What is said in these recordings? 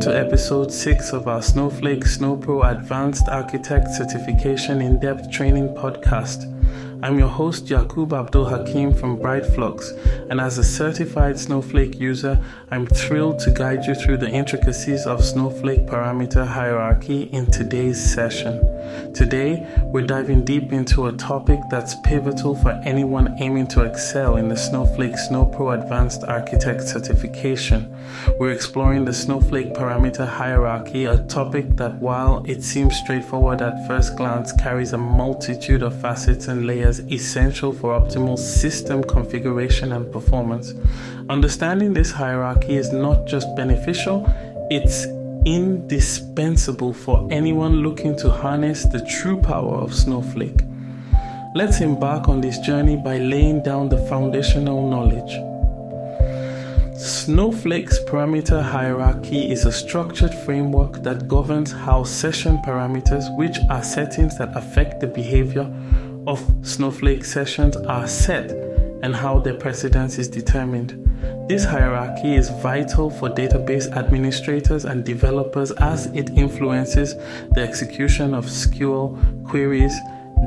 to episode 6 of our Snowflake SnowPro Advanced Architect Certification in Depth Training podcast. I'm your host, Yakub Abdul Hakim from Brightflux, and as a certified Snowflake user, I'm thrilled to guide you through the intricacies of Snowflake parameter hierarchy in today's session. Today, we're diving deep into a topic that's pivotal for anyone aiming to excel in the Snowflake SnowPro Advanced Architect certification. We're exploring the Snowflake parameter hierarchy, a topic that, while it seems straightforward at first glance, carries a multitude of facets and layers essential for optimal system configuration and performance. Understanding this hierarchy is not just beneficial, it's indispensable for anyone looking to harness the true power of Snowflake. Let's embark on this journey by laying down the foundational knowledge. Snowflake's parameter hierarchy is a structured framework that governs how session parameters, which are settings that affect the behavior of Snowflake sessions, are set and how their precedence is determined. This hierarchy is vital for database administrators and developers as it influences the execution of SQL queries,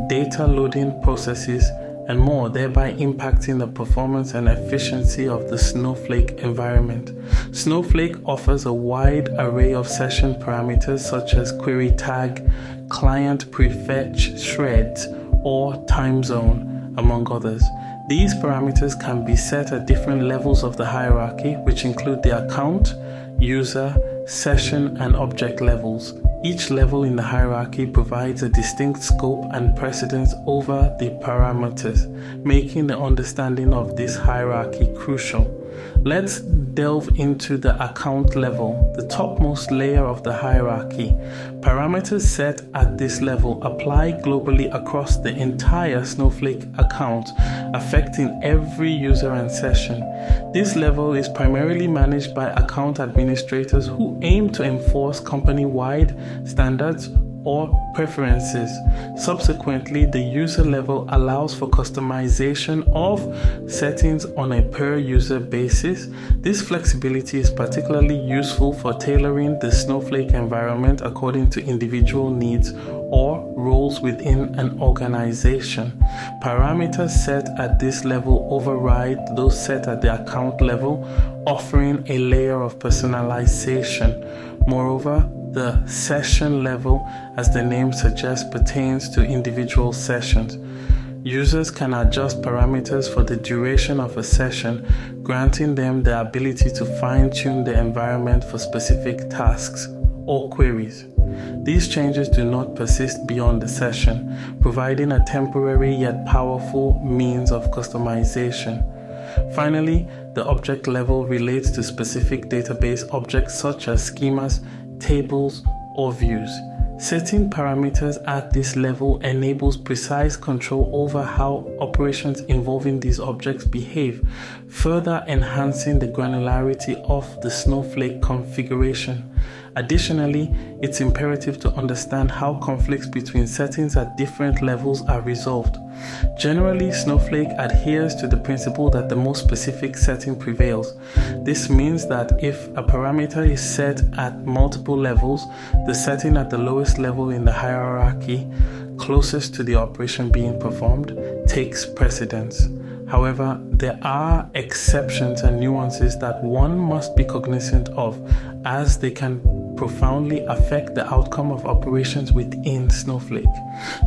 data loading processes, and more, thereby impacting the performance and efficiency of the Snowflake environment. Snowflake offers a wide array of session parameters such as query tag, client prefetch threads, or time zone, among others. These parameters can be set at different levels of the hierarchy, which include the account, user, session, and object levels. Each level in the hierarchy provides a distinct scope and precedence over the parameters, making the understanding of this hierarchy crucial. Let's delve into the account level, the topmost layer of the hierarchy. Parameters set at this level apply globally across the entire Snowflake account, affecting every user and session. This level is primarily managed by account administrators who aim to enforce company wide standards or preferences. Subsequently, the user level allows for customization of settings on a per user basis. This flexibility is particularly useful for tailoring the Snowflake environment according to individual needs or roles within an organization. Parameters set at this level override those set at the account level, offering a layer of personalization. Moreover, the session level, as the name suggests, pertains to individual sessions. Users can adjust parameters for the duration of a session, granting them the ability to fine tune the environment for specific tasks or queries. These changes do not persist beyond the session, providing a temporary yet powerful means of customization. Finally, the object level relates to specific database objects such as schemas, tables, or views. Setting parameters at this level enables precise control over how operations involving these objects behave, further enhancing the granularity of the Snowflake configuration. Additionally, it's imperative to understand how conflicts between settings at different levels are resolved. Generally, Snowflake adheres to the principle that the most specific setting prevails. This means that if a parameter is set at multiple levels, the setting at the lowest level in the hierarchy, closest to the operation being performed, takes precedence. However, there are exceptions and nuances that one must be cognizant of as they can profoundly affect the outcome of operations within Snowflake.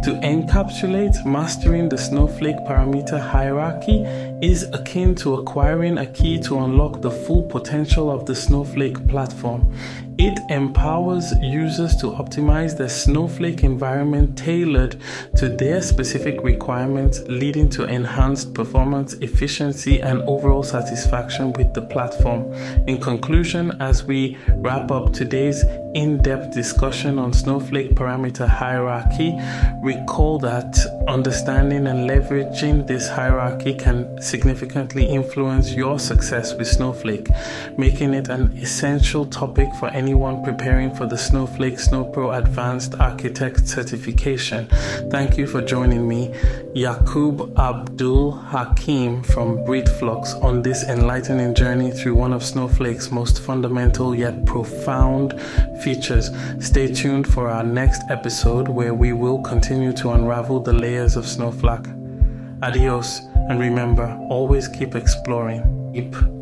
To encapsulate, mastering the Snowflake parameter hierarchy is akin to acquiring a key to unlock the full potential of the Snowflake platform. It empowers users to optimize the Snowflake environment tailored to their specific requirements, leading to enhanced performance, efficiency, and overall satisfaction with the platform. In conclusion, as we wrap up today's in depth discussion on Snowflake parameter hierarchy, recall that understanding and leveraging this hierarchy can significantly influence your success with Snowflake, making it an essential topic for anyone preparing for the Snowflake SnowPro Advanced Architect certification. Thank you for joining me, Yakub Abdul Hakim from Breedflux, on this enlightening journey through one of Snowflake's most fundamental yet profound features. Stay tuned for our next episode where we will continue to unravel the layers of Snowflake. Adios, and remember, always keep exploring. Keep